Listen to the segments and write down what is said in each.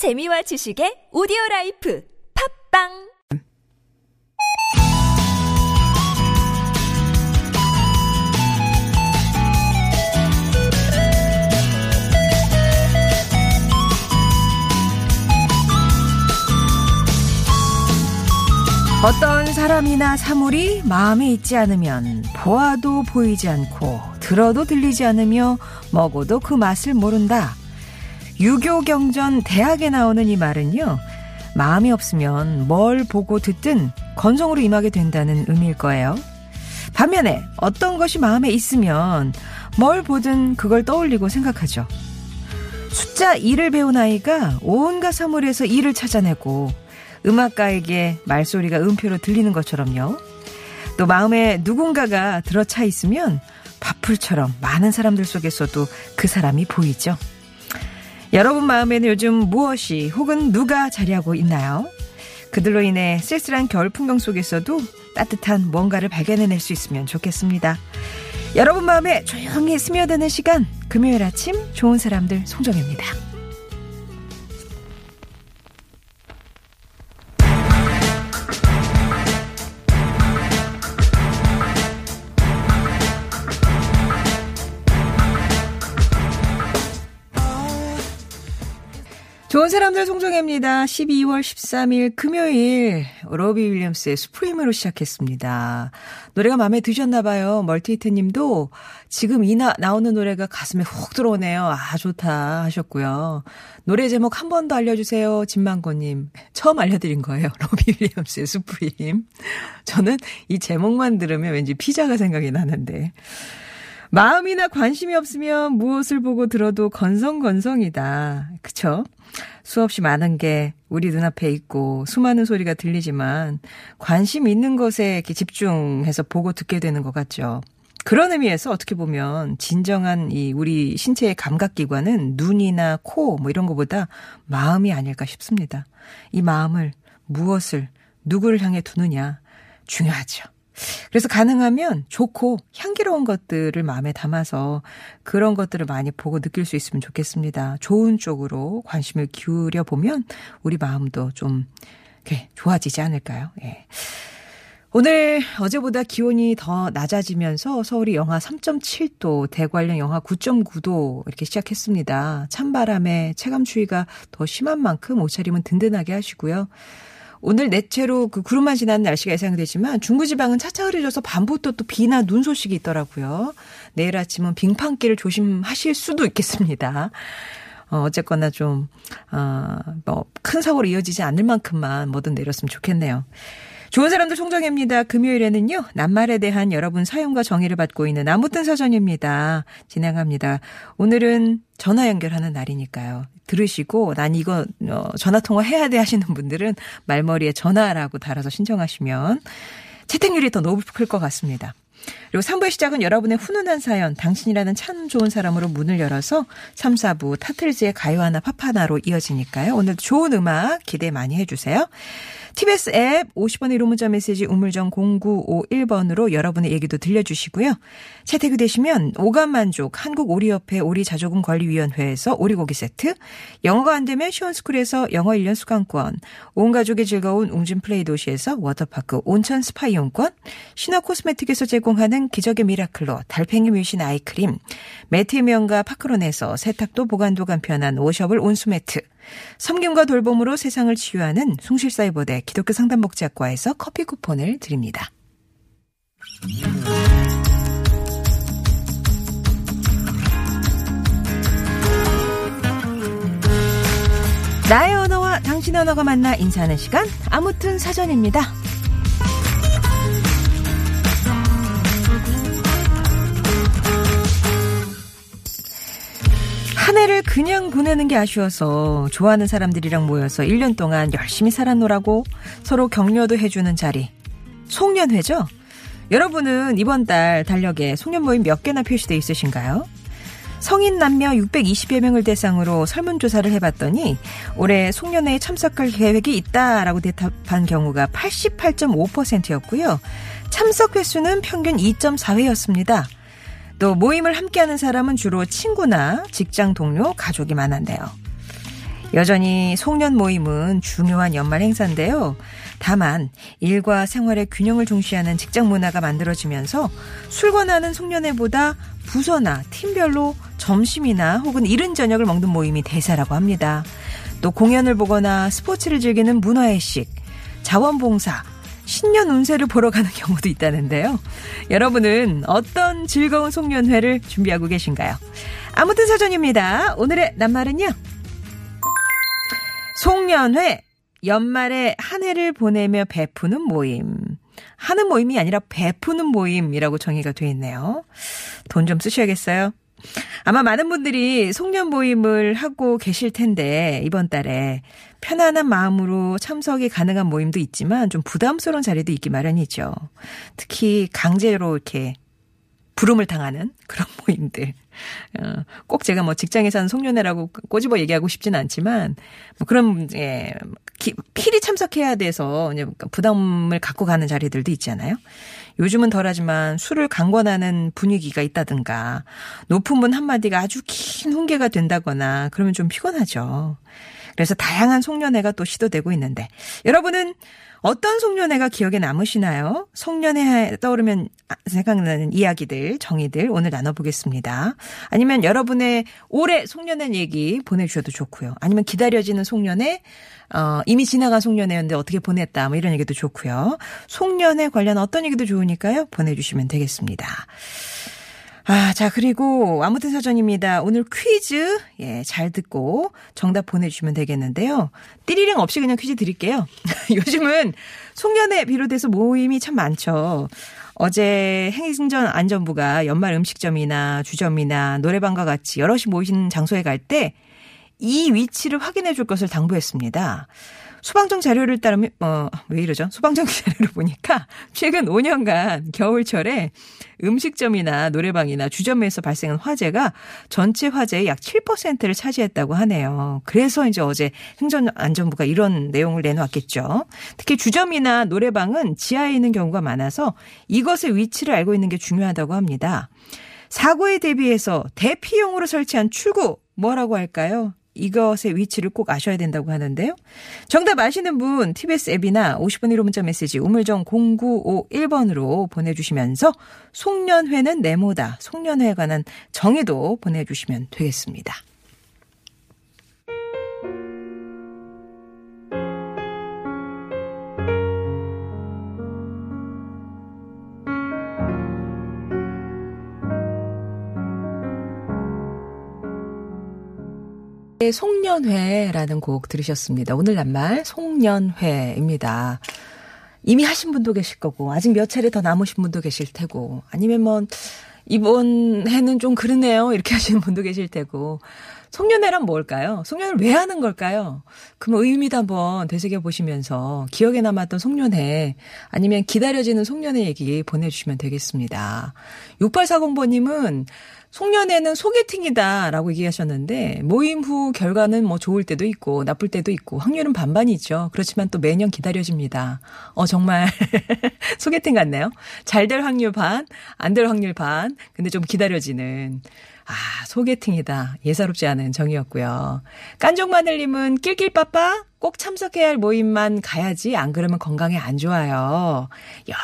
재미와 지식의 오디오 라이프 팟빵 어떤 사람이나 사물이 마음에 있지 않으면 보아도 보이지 않고 들어도 들리지 않으며 먹어도 그 맛을 모른다. 유교 경전 대학에 나오는 이 말은요. 마음이 없으면 뭘 보고 듣든 건성으로 임하게 된다는 의미일 거예요. 반면에 어떤 것이 마음에 있으면 뭘 보든 그걸 떠올리고 생각하죠. 숫자 2를 배운 아이가 온갖 사물에서 2를 찾아내고 음악가에게 말소리가 음표로 들리는 것처럼요. 또 마음에 누군가가 들어차 있으면 밥풀처럼 많은 사람들 속에서도 그 사람이 보이죠. 여러분 마음에는 요즘 무엇이 혹은 누가 자리하고 있나요? 그들로 인해 쓸쓸한 겨울 풍경 속에서도 따뜻한 뭔가를 발견해낼 수 있으면 좋겠습니다. 여러분 마음에 조용히 스며드는 시간 금요일 아침 좋은 사람들 송정입니다. 좋은 사람들 송정혜입니다. 12월 13일 금요일 로비 윌리엄스의 Supreme으로 시작했습니다. 노래가 마음에 드셨나 봐요. 멀티히트 님도 지금 이 나, 나오는 노래가 가슴에 훅 들어오네요. 아, 좋다 하셨고요. 노래 제목 한 번 더 알려주세요. 진망고 님. 처음 알려드린 거예요. 로비 윌리엄스의 Supreme. 저는 이 제목만 들으면 왠지 피자가 생각이 나는데. 마음이나 관심이 없으면 무엇을 보고 들어도 건성건성이다. 그쵸? 수없이 많은 게 우리 눈앞에 있고 수많은 소리가 들리지만 관심 있는 것에 이렇게 집중해서 보고 듣게 되는 것 같죠. 그런 의미에서 어떻게 보면 진정한 이 우리 신체의 감각기관은 눈이나 코 뭐 이런 것보다 마음이 아닐까 싶습니다. 이 마음을 무엇을 누구를 향해 두느냐 중요하죠. 그래서 가능하면 좋고 향기로운 것들을 마음에 담아서 그런 것들을 많이 보고 느낄 수 있으면 좋겠습니다. 좋은 쪽으로 관심을 기울여 보면 우리 마음도 좀 좋아지지 않을까요? 예. 오늘 어제보다 기온이 더 낮아지면서 서울이 영하 3.7도, 대관령 영하 9.9도 이렇게 시작했습니다. 찬바람에 체감 추위가 더 심한 만큼 옷차림은 든든하게 하시고요. 오늘 내체로 그 구름만 지나는 날씨가 예상되지만 중부지방은 차차 흐려져서 밤부터 또 비나 눈 소식이 있더라고요. 내일 아침은 빙판길을 조심하실 수도 있겠습니다. 어, 어쨌거나 좀, 어, 뭐, 큰 사고로 이어지지 않을 만큼만 뭐든 내렸으면 좋겠네요. 좋은 사람들 송정혜입니다. 금요일에는요, 낱말에 대한 여러분 사연과 정의를 받고 있는 아무튼 사전입니다. 진행합니다. 오늘은 전화 연결하는 날이니까요. 들으시고, 난 이거, 어, 전화 통화 해야 돼 하시는 분들은 말머리에 전화라고 달아서 신청하시면 채택률이 더 높을 것 같습니다. 그리고 3부의 시작은 여러분의 훈훈한 사연, 당신이라는 참 좋은 사람으로 문을 열어서 3, 4부 타틀즈의 가요 하나 파파나로 이어지니까요. 오늘도 좋은 음악 기대 많이 해주세요. TBS 앱 50번의 1호 문자 메시지 우물정 0951번으로 여러분의 얘기도 들려주시고요. 채택이 되시면 오감만족 한국오리협회 오리자조금관리위원회에서 오리고기 세트, 영어가 안 되면 시원스쿨에서 영어 1년 수강권, 온 가족이 즐거운 웅진 플레이 도시에서 워터파크 온천 스파 이용권, 신화 코스메틱에서 제공하는 기적의 미라클로 달팽이 뮤신 eye cream, 매트의 명가 파크론에서 세탁도 보관도 간편한 washable 온수매트, 섬김과 돌봄으로 세상을 치유하는 숭실사이버대 기독교 상담복지학과에서 커피 쿠폰을 드립니다. 나의 언어와 당신 언어가 만나 인사하는 시간 아무튼 사전입니다. 한 해를 그냥 보내는 게 아쉬워서 좋아하는 사람들이랑 모여서 1년 동안 열심히 살았노라고 서로 격려도 해주는 자리. 송년회죠? 여러분은 이번 달 달력에 송년 모임 몇 개나 표시돼 있으신가요? 성인 남녀 620여 명을 대상으로 설문조사를 해봤더니 올해 송년회에 참석할 계획이 있다라고 대답한 경우가 88.5%였고요. 참석 횟수는 평균 2.4회였습니다. 또 모임을 함께하는 사람은 주로 친구나 직장 동료, 가족이 많았네요. 여전히 송년 모임은 중요한 연말 행사인데요. 다만 일과 생활의 균형을 중시하는 직장 문화가 만들어지면서 술 권하는 송년회보다 부서나 팀별로 점심이나 혹은 이른 저녁을 먹는 모임이 대사라고 합니다. 또 공연을 보거나 스포츠를 즐기는 문화의식, 자원봉사, 신년 운세를 보러 가는 경우도 있다는데요. 여러분은 어떤 즐거운 송년회를 준비하고 계신가요? 아무튼 사전입니다. 오늘의 낱말은요. 송년회, 연말에 한 해를 보내며 베푸는 모임. 하는 모임이 아니라 베푸는 모임이라고 정의가 되어 있네요. 돈 좀 쓰셔야겠어요. 아마 많은 분들이 송년 모임을 하고 계실 텐데 이번 달에 편안한 마음으로 참석이 가능한 모임도 있지만 좀 부담스러운 자리도 있기 마련이죠. 특히 강제로 이렇게 부름을 당하는 그런 모임들. 어, 꼭 제가 뭐 직장에서 하는 송년회라고 꼬집어 얘기하고 싶진 않지만 뭐 그런 예, 기, 필히 참석해야 돼서 부담을 갖고 가는 자리들도 있잖아요. 요즘은 덜하지만 술을 강권하는 분위기가 있다든가 높은 분 한마디가 아주 긴 훈계가 된다거나 그러면 좀 피곤하죠. 그래서 다양한 송년회가 또 시도되고 있는데 여러분은 어떤 송년회가 기억에 남으시나요? 송년회 떠오르면 생각나는 이야기들, 정의들 오늘 나눠보겠습니다. 아니면 여러분의 올해 송년회 얘기 보내주셔도 좋고요. 아니면 기다려지는 송년회, 어, 이미 지나간 송년회였는데 어떻게 보냈다, 뭐 이런 얘기도 좋고요. 송년회 관련 어떤 얘기도 좋으니까요. 보내주시면 되겠습니다. 아, 자, 그리고 아무튼 사전입니다. 오늘 퀴즈, 예, 잘 듣고 정답 보내주시면 되겠는데요. 띠리링 없이 그냥 퀴즈 드릴게요. 요즘은 송년회 비롯해서 모임이 참 많죠. 어제 행정 안전부가 연말 음식점이나 주점이나 노래방과 같이 여럿이 모이신 장소에 갈 때 이 위치를 확인해 줄 것을 당부했습니다. 소방청 자료를 따르면 어왜 이러죠? 소방청 자료를 보니까 최근 5년간 겨울철에 음식점이나 노래방이나 주점에서 발생한 화재가 전체 화재의 약 7%를 차지했다고 하네요. 그래서 이제 어제 행정안전부가 이런 내용을 내놓았겠죠. 특히 주점이나 노래방은 지하에 있는 경우가 많아서 이것의 위치를 알고 있는 게 중요하다고 합니다. 사고에 대비해서 대피용으로 설치한 출구 뭐라고 할까요? 이것의 위치를 꼭 아셔야 된다고 하는데요. 정답 아시는 분 TBS 앱이나 50번 1호 문자 메시지 우물정 0951번으로 보내주시면서 송년회는 네모다 송년회에 관한 정의도 보내주시면 되겠습니다. 송년회라는 곡 들으셨습니다. 오늘 낱말 송년회입니다. 이미 하신 분도 계실 거고 아직 몇 차례 더 남으신 분도 계실 테고 아니면 뭐 이번 해는 좀 그러네요 이렇게 하시는 분도 계실 테고 송년회란 뭘까요? 송년을 왜 하는 걸까요? 그럼 의미도 한번 되새겨 보시면서 기억에 남았던 송년회 아니면 기다려지는 송년회 얘기 보내주시면 되겠습니다. 6840번님은 송년회는 소개팅이다라고 얘기하셨는데 모임 후 결과는 뭐 좋을 때도 있고 나쁠 때도 있고 확률은 반반이죠. 그렇지만 또 매년 기다려집니다. 어 정말 소개팅 같네요. 잘 될 확률 반, 안 될 확률 반. 근데 좀 기다려지는 아, 소개팅이다. 예사롭지 않은 정이었고요. 깐종마늘님은 낄낄빠빠 꼭 참석해야 할 모임만 가야지 안 그러면 건강에 안 좋아요.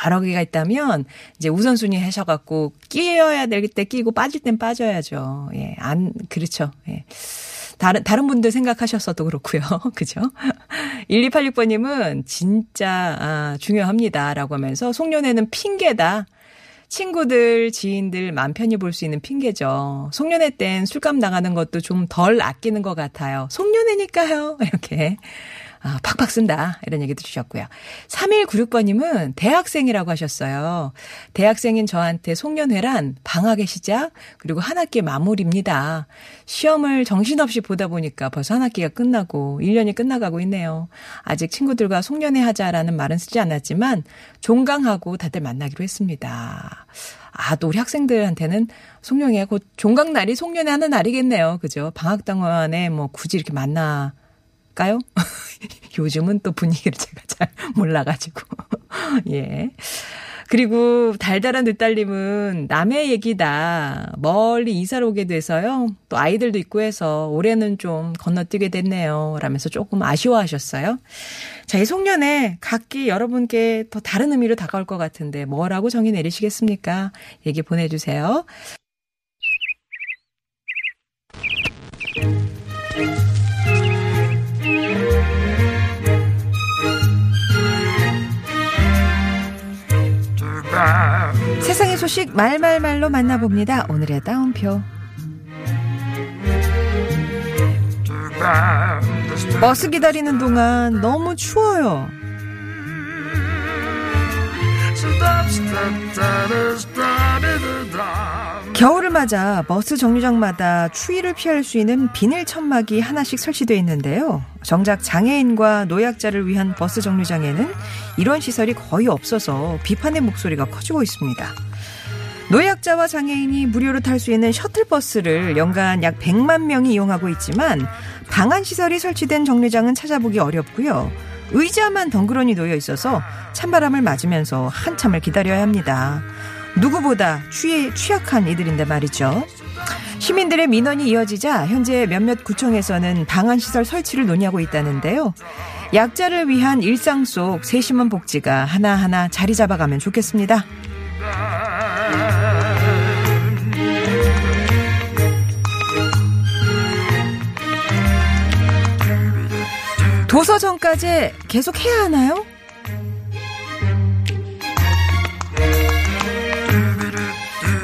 여러 개가 있다면 이제 우선순위 하셔갖고 끼어야 될 때 끼고 빠질 땐 빠져야죠. 예, 안 그렇죠. 예. 다른, 다른 분들 생각하셨어도 그렇고요. 그죠? 1286번님은 진짜, 아, 중요합니다. 라고 하면서 송년회는 핑계다. 친구들, 지인들 맘 편히 볼 수 있는 핑계죠. 송년회 땐 술값 나가는 것도 좀 덜 아끼는 것 같아요. 송년회니까요. 이렇게. 아, 팍팍 쓴다. 이런 얘기도 주셨고요. 3196번님은 대학생이라고 하셨어요. 대학생인 저한테 송년회란 방학의 시작, 그리고 한 학기 마무리입니다. 시험을 정신없이 보다 보니까 벌써 한 학기가 끝나고 1년이 끝나가고 있네요. 아직 친구들과 송년회 하자라는 말은 쓰지 않았지만 종강하고 다들 만나기로 했습니다. 아, 또 우리 학생들한테는 송년회 곧 종강날이 송년회 하는 날이겠네요. 그죠? 방학 동안에 뭐 굳이 이렇게 만나 까요 요즘은 또 분위기를 제가 잘 몰라가지고. 예. 그리고 달달한 늦달님은 남의 얘기다. 멀리 이사를 오게 돼서요. 또 아이들도 있고 해서 올해는 좀 건너뛰게 됐네요. 라면서 조금 아쉬워하셨어요. 자, 이 송년회 각기 여러분께 더 다른 의미로 다가올 것 같은데 뭐라고 정의 내리시겠습니까? 얘기 보내주세요. 세상의 소식 말말말로 만나봅니다. 오늘의 따옴표. 버스 기다리는 동안 너무 추워요. 겨울을 맞아 버스 정류장마다 추위를 피할 수 있는 비닐 천막이 하나씩 설치되어 있는데요. 정작 장애인과 노약자를 위한 버스 정류장에는 이런 시설이 거의 없어서 비판의 목소리가 커지고 있습니다. 노약자와 장애인이 무료로 탈 수 있는 셔틀버스를 연간 약 100만 명이 이용하고 있지만 방한 시설이 설치된 정류장은 찾아보기 어렵고요. 의자만 덩그러니 놓여 있어서 찬바람을 맞으면서 한참을 기다려야 합니다. 누구보다 취에 취약한 이들인데 말이죠. 시민들의 민원이 이어지자 현재 몇몇 구청에서는 방한시설 설치를 논의하고 있다는데요. 약자를 위한 일상 속 세심한 복지가 하나하나 자리 잡아가면 좋겠습니다. 도서전까지 계속 해야 하나요?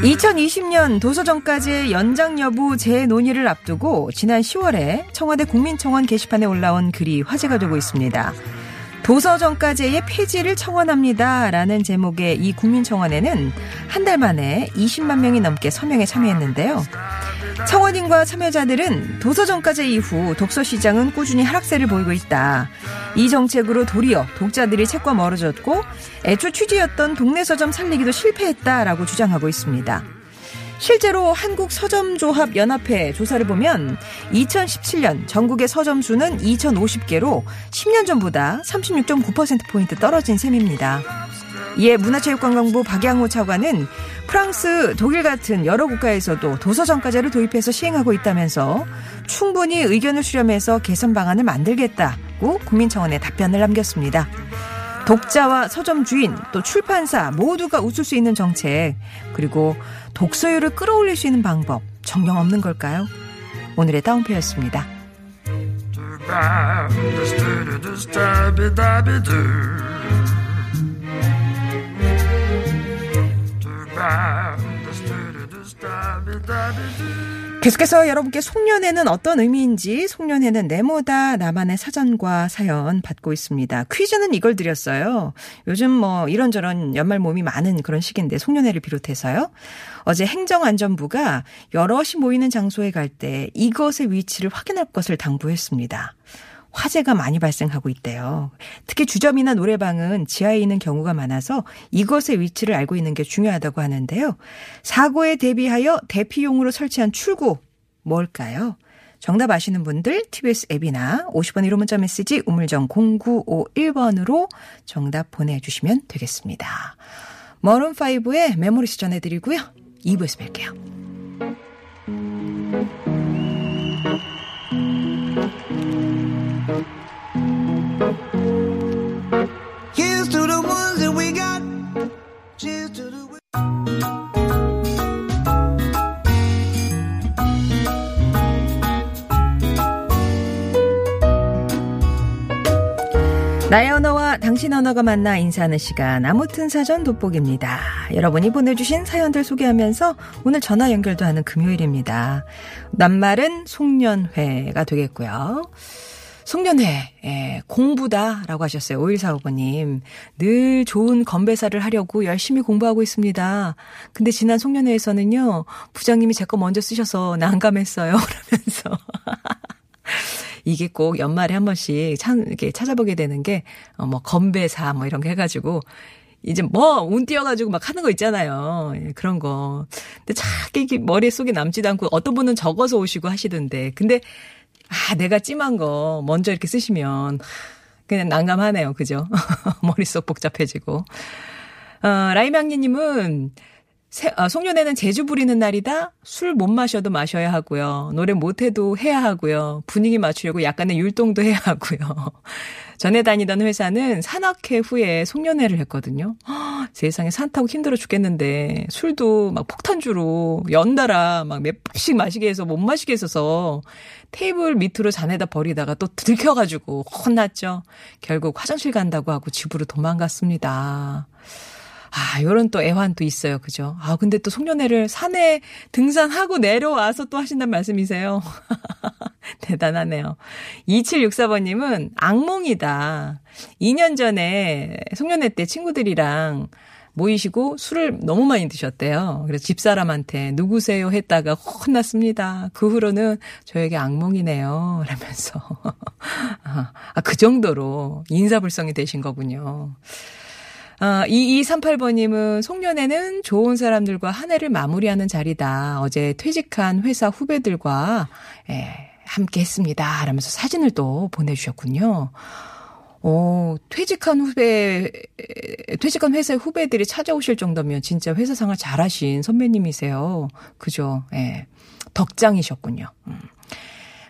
2020년 도서정까지의 연장 여부 재논의를 앞두고 지난 10월에 청와대 국민청원 게시판에 올라온 글이 화제가 되고 있습니다. 도서정까지의 폐지를 청원합니다. 라는 제목의 이 국민청원에는 한 달 만에 20만 명이 넘게 서명에 참여했는데요. 청원인과 참여자들은 도서정까지 이후 독서시장은 꾸준히 하락세를 보이고 있다. 이 정책으로 도리어 독자들이 책과 멀어졌고 애초 취지였던 동네 서점 살리기도 실패했다라고 주장하고 있습니다. 실제로 한국서점조합연합회 조사를 보면 2017년 전국의 서점 수는 2,050개로 10년 전보다 36.9%포인트 떨어진 셈입니다. 이에 문화체육관광부 박양호 차관은 프랑스, 독일 같은 여러 국가에서도 도서정가제를 도입해서 시행하고 있다면서 충분히 의견을 수렴해서 개선 방안을 만들겠다고 국민청원에 답변을 남겼습니다. 독자와 서점 주인 또 출판사 모두가 웃을 수 있는 정책 그리고 독서율을 끌어올릴 수 있는 방법 정령 없는 걸까요? 오늘의 다운표였습니다. 계속해서 여러분께 송년회는 어떤 의미인지 송년회는 네모다 나만의 사전과 사연 받고 있습니다. 퀴즈는 이걸 드렸어요. 요즘 뭐 이런저런 연말 모임이 많은 그런 시기인데 송년회를 비롯해서요. 어제 행정안전부가 여럿이 모이는 장소에 갈 때 이것의 위치를 확인할 것을 당부했습니다. 화재가 많이 발생하고 있대요. 특히 주점이나 노래방은 지하에 있는 경우가 많아서 이것의 위치를 알고 있는 게 중요하다고 하는데요. 사고에 대비하여 대피용으로 설치한 출구 뭘까요? 정답 아시는 분들 TBS 앱이나 50번 1호 문자 메시지 우물정 0951번으로 정답 보내주시면 되겠습니다. 머론5의 메모리스 전해드리고요. 2부에서 뵐게요. 나의 언어와 당신 언어가 만나 인사하는 시간 아무튼 사전 돋보기입니다. 여러분이 보내주신 사연들 소개하면서 오늘 전화 연결도 하는 금요일입니다. 낱말은 송년회가 되겠고요. 송년회, 예, 공부다라고 하셨어요. 5145번님. 늘 좋은 건배사를 하려고 열심히 공부하고 있습니다. 근데 지난 송년회에서는요, 부장님이 제 거 먼저 쓰셔서 난감했어요. 그러면서. 이게 꼭 연말에 한 번씩 참, 이렇게 찾아보게 되는 게, 어, 뭐, 건배사, 뭐, 이런 거 해가지고, 이제 뭐, 운 띄어가지고 막 하는 거 있잖아요. 예, 그런 거. 근데 자꾸 머릿속에 남지도 않고, 어떤 분은 적어서 오시고 하시던데. 근데, 아, 내가 찜한 거 먼저 이렇게 쓰시면, 그냥 난감하네요. 그죠? 머릿속 복잡해지고. 어, 라이망니님은 새, 어, 송년회는 제주 부리는 날이다. 술 못 마셔도 마셔야 하고요. 노래 못해도 해야 하고요. 분위기 맞추려고 약간의 율동도 해야 하고요. 전에 다니던 회사는 산악회 후에 송년회를 했거든요. 허, 세상에 산 타고 힘들어 죽겠는데 술도 막 폭탄주로 연달아 막 몇 번씩 마시게 해서 못 마시게 했어서 테이블 밑으로 잔에다 버리다가 또 들켜가지고 혼났죠. 결국 화장실 간다고 하고 집으로 도망갔습니다. 아, 요런 또 애환도 있어요. 그죠? 아, 근데 또 송년회를 산에 등산하고 내려와서 또 하신다는 말씀이세요. 대단하네요. 2764번님은 악몽이다. 2년 전에 송년회 때 친구들이랑 모이시고 술을 너무 많이 드셨대요. 그래서 집사람한테 누구세요 했다가 혼났습니다. 그 후로는 저에게 악몽이네요. 라면서. 아, 그 정도로 인사불성이 되신 거군요. 아, 2238번님은 송년회는 좋은 사람들과 한 해를 마무리하는 자리다. 어제 퇴직한 회사 후배들과 예, 함께 했습니다. 라면서 사진을 또 보내주셨군요. 오, 퇴직한 후배, 퇴직한 회사의 후배들이 찾아오실 정도면 진짜 회사 생활 잘하신 선배님이세요. 그죠? 예. 덕장이셨군요. 음.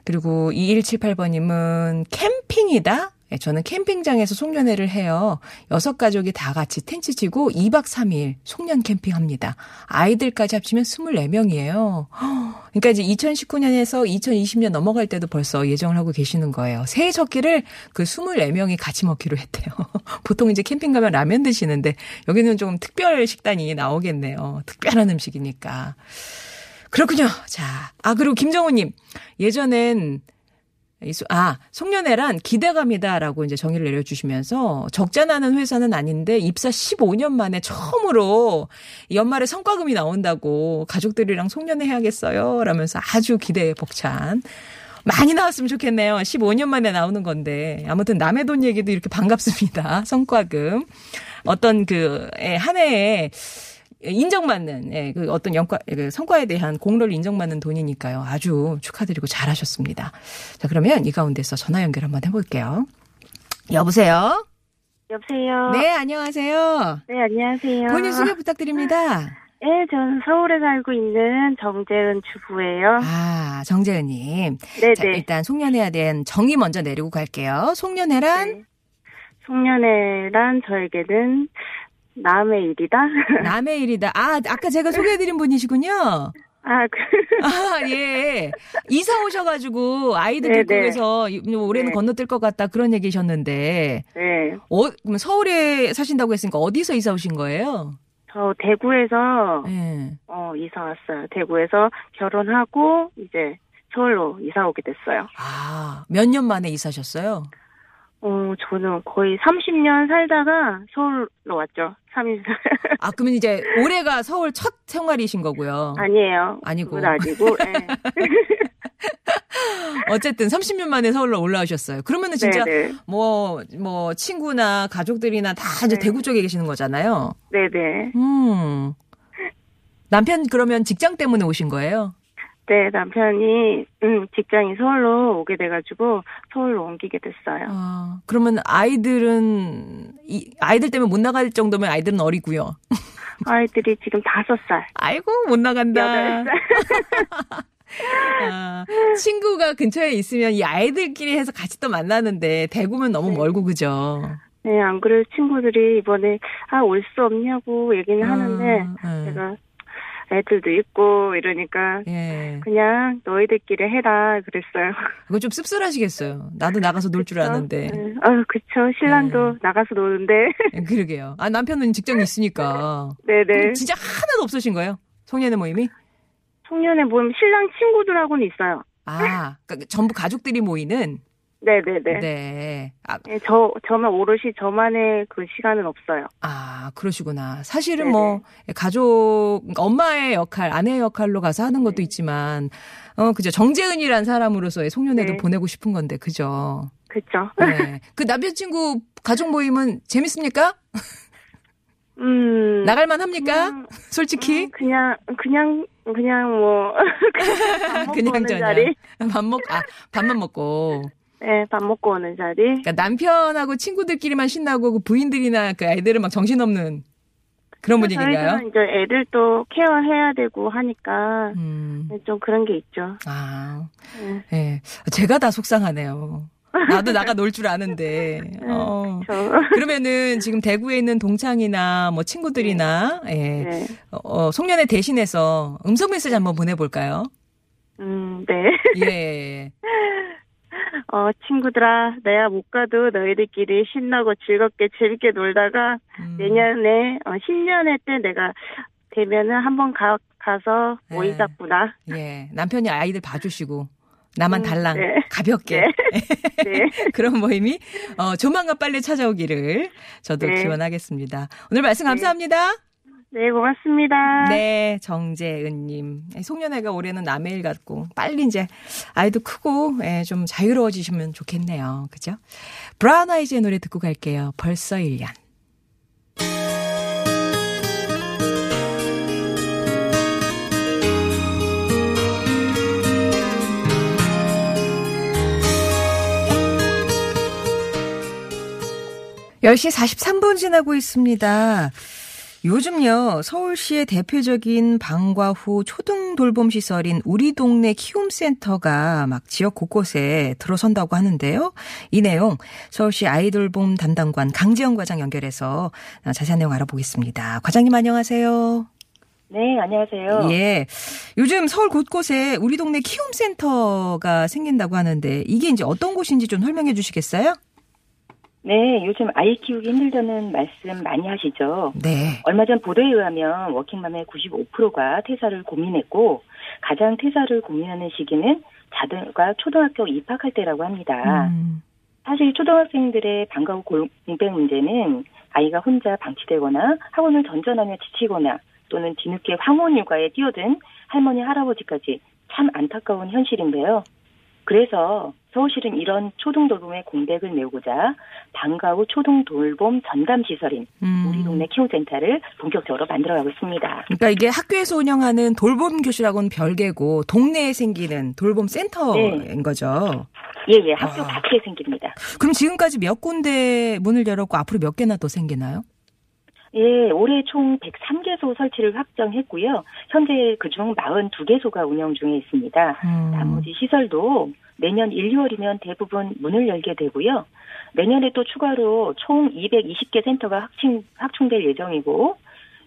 그리고 2178번님은 캠핑이다? 예, 저는 캠핑장에서 송년회를 해요. 여섯 가족이 다 같이 텐트 치고 2박 3일 송년 캠핑합니다. 아이들까지 합치면 24명이에요. 그러니까 이제 2019년에서 2020년 넘어갈 때도 벌써 예정을 하고 계시는 거예요. 새해 첫 끼를 그 24명이 같이 먹기로 했대요. 보통 이제 캠핑 가면 라면 드시는데 여기는 좀 특별 식단이 나오겠네요. 특별한 음식이니까. 그렇군요. 자, 아, 그리고 김정우님. 예전엔 아, 송년회란 기대감이다라고 이제 정의를 내려주시면서 적자 나는 회사는 아닌데 입사 15년 만에 처음으로 연말에 성과금이 나온다고 가족들이랑 송년회 해야겠어요. 라면서 아주 기대에 벅찬. 많이 나왔으면 좋겠네요. 15년 만에 나오는 건데. 아무튼 남의 돈 얘기도 이렇게 반갑습니다. 성과금. 어떤 그, 예, 한 해에 인정받는 예, 그 어떤 영과 그 성과에 대한 공로를 인정받는 돈이니까요. 아주 축하드리고 잘하셨습니다. 자 그러면 이 가운데서 전화 연결 한번 해볼게요. 여보세요. 여보세요. 네 안녕하세요. 네 안녕하세요. 본인 소개 부탁드립니다. 네, 저는 서울에 살고 있는 정재은 주부예요. 아 정재은님. 네네. 자, 일단 송년회에 대한 정의 먼저 내리고 갈게요. 송년회란 네. 송년회란 저에게는 남의 일이다. 남의 일이다. 아 아까 제가 소개해드린 분이시군요. 아, 그, 아, 예. 이사 오셔가지고 아이들 네, 데리고 네. 해서 올해는 네. 건너뛸 것 같다 그런 얘기셨는데, 네. 어, 그럼 서울에 사신다고 했으니까 어디서 이사 오신 거예요? 저 대구에서 예. 어, 이사 왔어요. 대구에서 결혼하고 이제 서울로 이사 오게 됐어요. 아, 몇 년 만에 이사셨어요? 어, 저는 거의 30년 살다가 서울로 왔죠. 3일 아, 그러면 이제 올해가 서울 첫 생활이신 거고요. 아니에요. 아니고. 아니고. 네. 어쨌든 30년 만에 서울로 올라오셨어요. 그러면은 진짜 네네. 뭐, 뭐, 친구나 가족들이나 다 이제 네. 대구 쪽에 계시는 거잖아요. 네 네. 음. 남편 그러면 직장 때문에 오신 거예요? 네, 남편이 음, 직장이 서울로 오게 돼가지고 서울로 옮기게 됐어요. 아, 그러면 아이들은 이 아이들 때문에 못 나갈 정도면 아이들은 어리고요. 아이들이 지금 다섯 살, 아이고 못 나간다. 아, 친구가 근처에 있으면 이 아이들끼리 해서 같이 또 만나는데 대구면 너무 네. 멀고 그죠. 네, 안 그래도 친구들이 이번에 아 올 수 없냐고 얘기는 하는데 아, 예. 제가 애들도 있고 이러니까 예. 그냥 너희들끼리 해라 그랬어요. 그거 좀 씁쓸하시겠어요. 나도 나가서 놀 줄 아는데. 네. 아, 그쵸. 신랑도 네. 나가서 노는데. 예, 그러게요. 아 남편은 직장이 있으니까. 네네. 그럼 진짜 하나도 없으신 거예요? 송년회 모임이? 송년회 모임 신랑 친구들하고는 있어요. 아, 그러니까 전부 가족들이 모이는. 네네네. 네. 아, 네, 저, 저만 오롯이 저만의 그 시간은 없어요. 아, 그러시구나. 사실은 네네. 뭐, 가족, 그러니까 엄마의 역할, 아내의 역할로 가서 하는 것도 있지만, 어, 그죠. 정재은이란 사람으로서의 송년회도 네. 보내고 싶은 건데, 그죠. 그쵸. 네. 그 남자친구 가족 모임은 재밌습니까? 음. 나갈만 합니까? 음, 솔직히? 음, 그냥, 그냥, 그냥 뭐. 그냥 오는 저녁. 자리. 밥 먹, 아, 밥만 먹고. 네, 밥 먹고 오는 자리. 그러니까 남편하고 친구들끼리만 신나고 그 부인들이나 그 아이들은 막 정신없는. 그런 분위기인가요? 이제 애들도 케어해야 되고 하니까 음. 좀 그런 게 있죠. 아, 네. 예. 제가 다 속상하네요. 나도 나가 놀 줄 아는데. 어. 저, 그러면은 지금 대구에 있는 동창이나 뭐 친구들이나 예. 네. 어, 송년회 대신해서 음성 메시지 한번 보내볼까요? 음, 네. 예. 어, 친구들아, 내가 못 가도 너희들끼리 신나고 즐겁게 재밌게 놀다가 음. 내년에, 어, 신년회 때 내가 되면은 한번 가, 가서 네. 모이자꾸나. 예. 남편이 아이들 봐주시고 나만 음, 달랑 네. 가볍게 네. 네. 그런 모임이 어, 조만간 빨리 찾아오기를 저도 네. 기원하겠습니다. 오늘 말씀 감사합니다. 네, 고맙습니다. 네, 정재은님. 송년회가 올해는 남해일 같고, 빨리 이제 아이도 크고, 예, 좀 자유로워지시면 좋겠네요. 그죠? 브라운 아이즈의 노래 듣고 갈게요. 벌써 1년. 열시 43분 지나고 있습니다. 요즘요, 서울시의 대표적인 방과 후 초등 돌봄 시설인 우리 동네 키움센터가 막 지역 곳곳에 들어선다고 하는데요. 이 내용 서울시 아이돌봄 담당관 강지영 과장 연결해서 자세한 내용 알아보겠습니다. 과장님 안녕하세요. 네, 안녕하세요. 예. 요즘 서울 곳곳에 우리 동네 키움센터가 생긴다고 하는데 이게 이제 어떤 곳인지 좀 설명해 주시겠어요? 네, 요즘 아이 키우기 힘들다는 말씀 많이 하시죠. 네. 얼마 전 보도에 의하면 워킹맘의 95%가 퇴사를 고민했고 가장 퇴사를 고민하는 시기는 자녀가 초등학교 입학할 때라고 합니다. 음, 사실 초등학생들의 방과 후 공백 문제는 아이가 혼자 방치되거나 학원을 전전하며 지치거나 또는 뒤늦게 황혼 육아에 뛰어든 할머니 할아버지까지 참 안타까운 현실인데요. 그래서 서울시는 이런 초등 돌봄의 공백을 메우고자 방과 후 초등 돌봄 전담 시설인 음. 우리 동네 키움센터를 본격적으로 만들어가고 있습니다. 그러니까 이게 학교에서 운영하는 돌봄 교실하고는 별개고 동네에 생기는 돌봄 센터인 거죠. 예예, 학교 아. 밖에 생깁니다. 그럼 지금까지 몇 군데 문을 열었고 앞으로 몇 개나 더 생기나요? 예, 올해 총 103개소 설치를 확정했고요. 현재 그중 42개소가 운영 중에 있습니다. 음. 나머지 시설도 내년 1, 2월이면 대부분 문을 열게 되고요. 내년에 또 추가로 총 220개 센터가 확충, 확충될 예정이고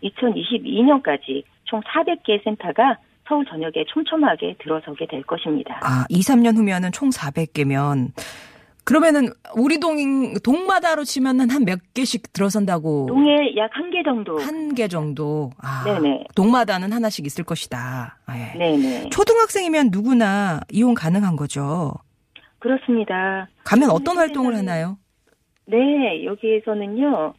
2022년까지 총 400개 센터가 서울 전역에 촘촘하게 들어서게 될 것입니다. 아, 2, 3년 후면은 총 400개면 그러면은 우리 동 동마다로 치면은 한 몇 개씩 들어선다고 동에 약 한 개 정도. 한 개 정도. 아, 네네. 동마다는 하나씩 있을 것이다. 예. 네네. 초등학생이면 누구나 이용 가능한 거죠. 그렇습니다. 가면 어떤 활동을 하나요? 네, 여기에서는요,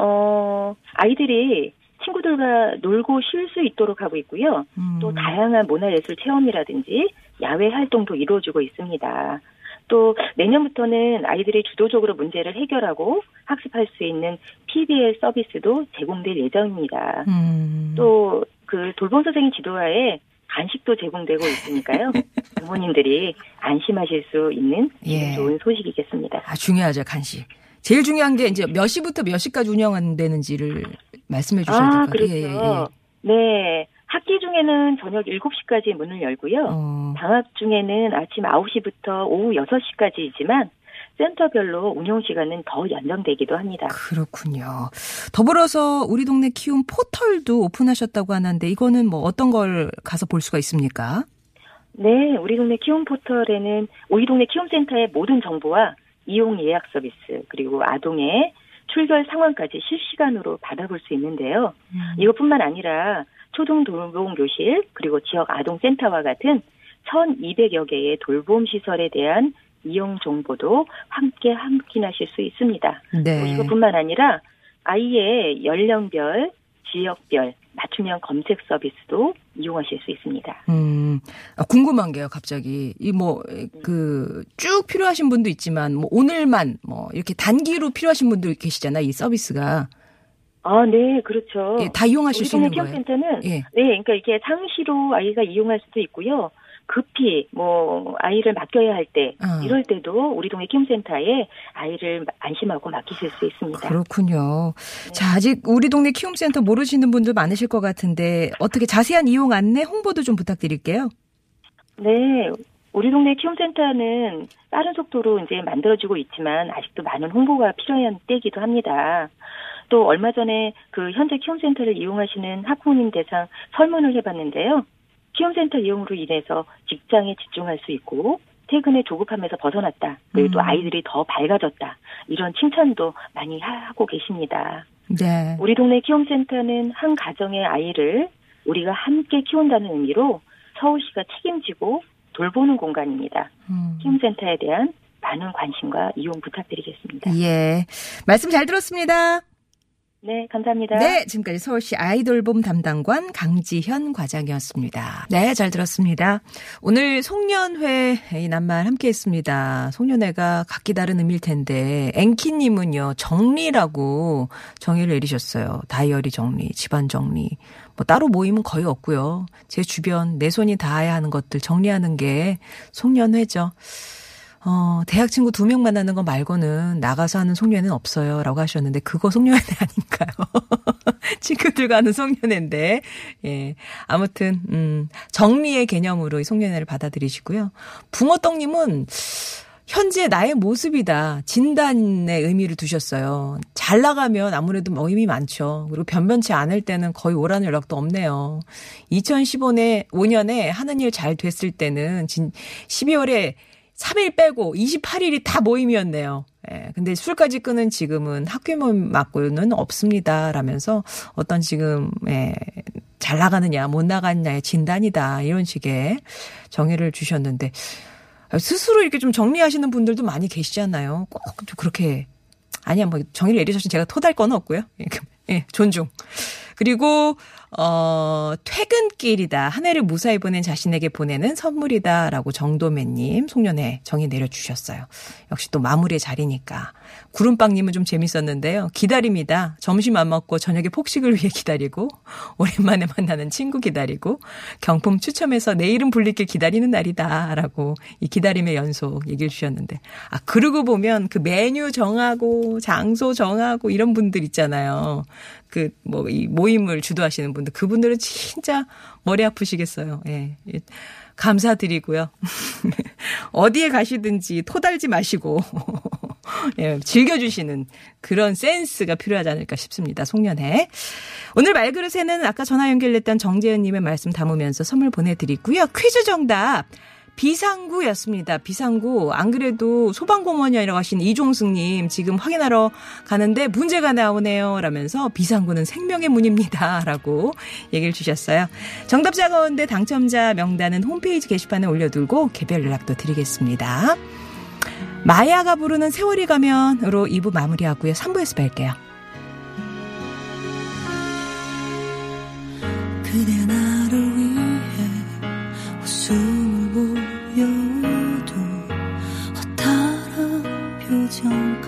어, 아이들이 친구들과 놀고 쉴 수 있도록 하고 있고요. 음. 또 다양한 문화예술 체험이라든지 야외 활동도 이루어지고 있습니다. 또 내년부터는 아이들이 주도적으로 문제를 해결하고 학습할 수 있는 PBL 서비스도 제공될 예정입니다. 음. 또그 돌봄 선생님 지도하에 간식도 제공되고 있으니까요. 부모님들이 안심하실 수 있는 예. 좋은 소식이겠습니다. 아, 중요하죠, 간식. 제일 중요한 게 이제 몇 시부터 몇 시까지 운영되는지를 말씀해 주셔야 될 아, 것 같아요. 그렇죠. 예, 예, 예. 네. 학기 중에는 저녁 7시까지 문을 열고요. 어, 방학 중에는 아침 9시부터 오후 6시까지이지만 센터별로 운영 시간은 더 연장되기도 합니다. 그렇군요. 더불어서 우리 동네 키움 포털도 오픈하셨다고 하는데 이거는 뭐 어떤 걸 가서 볼 수가 있습니까? 네, 우리 동네 키움 포털에는 우리 동네 키움 센터의 모든 정보와 이용 예약 서비스 그리고 아동의 출결 상황까지 실시간으로 받아볼 수 있는데요. 이것뿐만 아니라 초등 돌봄 교실 그리고 지역 아동 센터와 같은 1,200여 개의 돌봄 시설에 대한 이용 정보도 함께 확인하실 수 있습니다. 또 네. 이것뿐만 아니라 아이의 연령별, 지역별 맞춤형 검색 서비스도 이용하실 수 있습니다. 음, 아, 궁금한 게요, 갑자기. 이 뭐, 그, 쭉 필요하신 분도 있지만, 뭐, 오늘만, 뭐, 이렇게 단기로 필요하신 분들 계시잖아요, 이 서비스가. 아, 네, 그렇죠. 예, 다 이용하실 수 있는 거예요. 키움센터는 예. 네, 그러니까 이게 상시로 아이가 이용할 수도 있고요. 급히 뭐 아이를 맡겨야 할때 어. 이럴 때도 우리 동네 키움센터에 아이를 안심하고 맡기실 수 있습니다. 그렇군요. 네. 자, 아직 우리 동네 키움센터 모르시는 분들 많으실 것 같은데 어떻게 자세한 이용 안내 홍보도 좀 부탁드릴게요. 네. 우리 동네 키움센터는 빠른 속도로 이제 만들어지고 있지만 아직도 많은 홍보가 필요한 때이기도 합니다. 또 얼마 전에 그 현재 키움센터를 이용하시는 학부모님 대상 설문을 해봤는데요. 키움센터 이용으로 인해서 직장에 집중할 수 있고 퇴근에 조급함에서 벗어났다. 그리고 또 음. 아이들이 더 밝아졌다. 이런 칭찬도 많이 하고 계십니다. 네. 우리 동네 키움센터는 한 가정의 아이를 우리가 함께 키운다는 의미로 서울시가 책임지고 돌보는 공간입니다. 음. 키움센터에 대한 많은 관심과 이용 부탁드리겠습니다. 예. 말씀 잘 들었습니다. 네, 감사합니다. 네, 지금까지 서울시 아이돌봄 담당관 강지현 과장이었습니다. 네, 잘 들었습니다. 오늘 송년회 이 낱말 함께 했습니다. 송년회가 각기 다른 의미일 텐데, 앵키님은요, 정리라고 정의를 내리셨어요. 다이어리 정리, 집안 정리. 뭐 따로 모임은 거의 없고요. 제 주변 내 손이 닿아야 하는 것들 정리하는 게 송년회죠. 어, 대학 친구 두 명 만나는 거 말고는 나가서 하는 송년회는 없어요. 라고 하셨는데, 그거 송년회 아닌가요? 친구들과 하는 송년회인데, 예. 아무튼, 음, 정리의 개념으로 이 송년회를 받아들이시고요. 붕어떡님은, 현재 나의 모습이다. 진단의 의미를 두셨어요. 잘 나가면 아무래도 의미 많죠. 그리고 변변치 않을 때는 거의 오라는 연락도 없네요. 2015년에 5년에 하는 일 잘 됐을 때는 진 12월에 3일 빼고 28일이 다 모임이었네요. 예. 근데 술까지 끄는 지금은 학교 모임 맞고는 없습니다. 라면서 어떤 지금, 예, 잘 나가느냐, 못 나갔냐의 진단이다. 이런 식의 정의를 주셨는데, 스스로 이렇게 좀 정리하시는 분들도 많이 계시잖아요. 꼭 좀 그렇게. 아니야, 뭐, 정의를 내리셨으면 제가 토달 건 없고요. 예, 존중. 그리고, 어, 퇴근길이다. 한 해를 무사히 보낸 자신에게 보내는 선물이다. 라고 정도매님 송년회 정의 내려주셨어요. 역시 또 마무리의 자리니까. 구름빵님은 좀 재밌었는데요. 기다립니다. 점심 안 먹고 저녁에 폭식을 위해 기다리고, 오랜만에 만나는 친구 기다리고, 경품 추첨해서 내일은 불리길 기다리는 날이다. 라고 이 기다림의 연속 얘기를 주셨는데. 아, 그러고 보면 그 메뉴 정하고, 장소 정하고 이런 분들 있잖아요. 그, 뭐, 이 모임을 주도하시는 분들. 그분들은 진짜 머리 아프시겠어요. 예. 예. 감사드리고요. 어디에 가시든지 토달지 마시고, 예, 즐겨주시는 그런 센스가 필요하지 않을까 싶습니다. 송년회. 오늘 말그릇에는 아까 전화 연결됐던 정재현님의 말씀 담으면서 선물 보내드리고요. 퀴즈 정답. 비상구였습니다. 비상구. 안 그래도 소방공무원이라고 하신 이종승님 지금 확인하러 가는데 문제가 나오네요. 라면서 비상구는 생명의 문입니다. 라고 얘기를 주셨어요. 정답자 가운데 당첨자 명단은 홈페이지 게시판에 올려두고 개별 연락도 드리겠습니다. 마야가 부르는 세월이 가면으로 2부 마무리하고요. 3부에서 뵐게요. 그대 나를 위해 웃음을 보여도 허탈한 표정